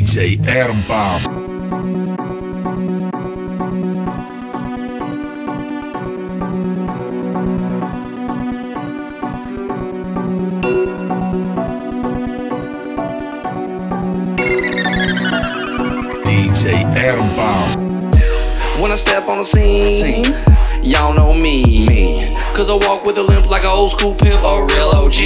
DJ Ermbomb. DJ Ermbomb. When I step on the scene, y'all know me. Cause I walk with a limp like an old school pimp, a real OG.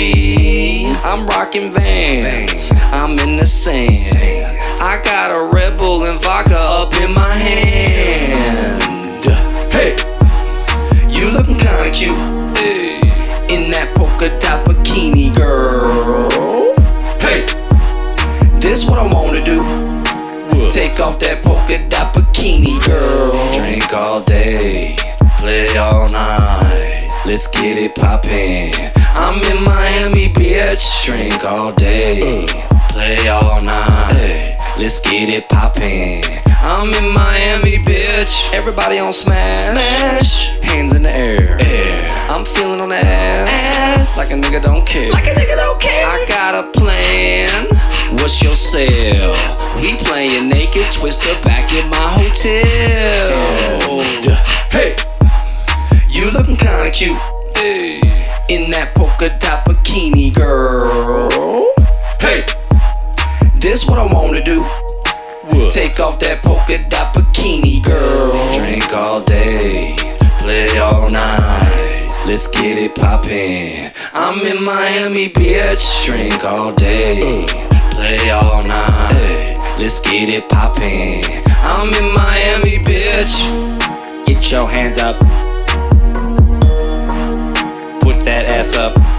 I'm rocking vans, I'm in the sand. I got a Red Bull and vodka up in my hand. Hey, you looking kinda cute. In that polka dot bikini, girl. Hey, this what I wanna do. Take off that polka dot bikini, girl. Drink all day, play all night. Let's get it poppin'. I'm in Miami, bitch. Drink all day, play all night. Let's get it poppin'. I'm in Miami, bitch. Everybody on smash. Smash. Hands in the air. Air. I'm feeling on the ass. ass. Like a nigga don't care. Like a nigga don't care. I got a plan. What's your sale? We playing naked twister back in my hotel. This what I wanna do. Take off that polka dot bikini, girl. Drink all day, play all night. Let's get it poppin'. I'm in Miami, bitch. Drink all day, play all night. Let's get it poppin'. I'm in Miami, bitch. Get your hands up. Put that ass up.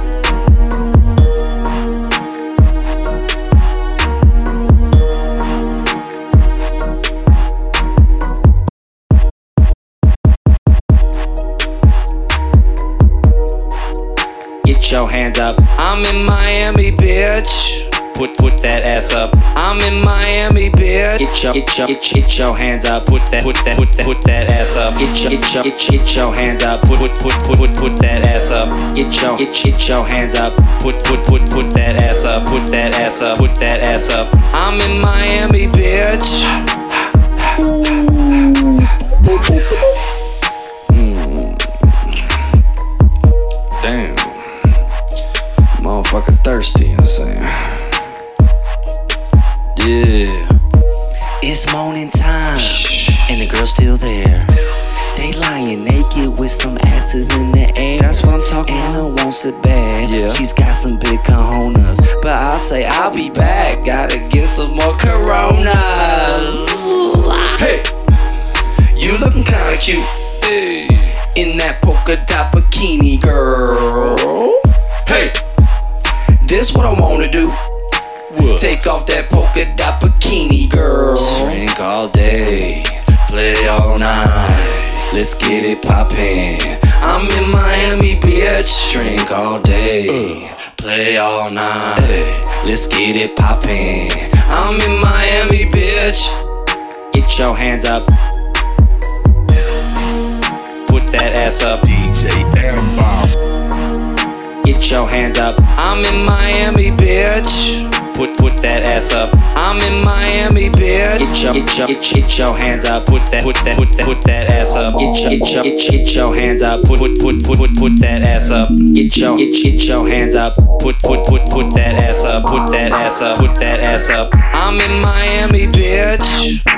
Get your hands up. I'm in Miami, bitch. Put put that ass up. I'm in Miami, bitch. Get your get your get, your- get your hands up. Put that put that put that put that ass up. Get your get your get, your- get your hands up. Put put put put put put that ass up. Get your get, get your hands up. Put put put put that ass up. Put that ass up. Put that ass up. I'm in Miami, bitch. Thirsty, I'm saying? Yeah. It's morning time, and the girl's still there. They lying naked with some asses in the air. That's what I'm talking about. Anna wants it bad. Yeah. She's got some big cojones. But I say I'll be back. Gotta get this what I wanna do. Take off that polka dot bikini, girl. Drink all day, play all night. Let's get it poppin'. I'm in Miami, bitch. Drink all day, uh. play all night. Let's get it poppin'. I'm in Miami, bitch. Get your hands up. Put that ass up. DJ Ermbomb. Get your hands up. I'm in Miami, bitch. Put put that ass up. I'm in Miami, bitch. Get your get your get, your- get your hands up. Put that put that put that put that ass up. Get your get your get, get your hands up. Put put put put put put that ass up. Get your get, get your hands up. Put put put put that ass up. Put that ass up. Put that ass up. I'm in Miami, bitch.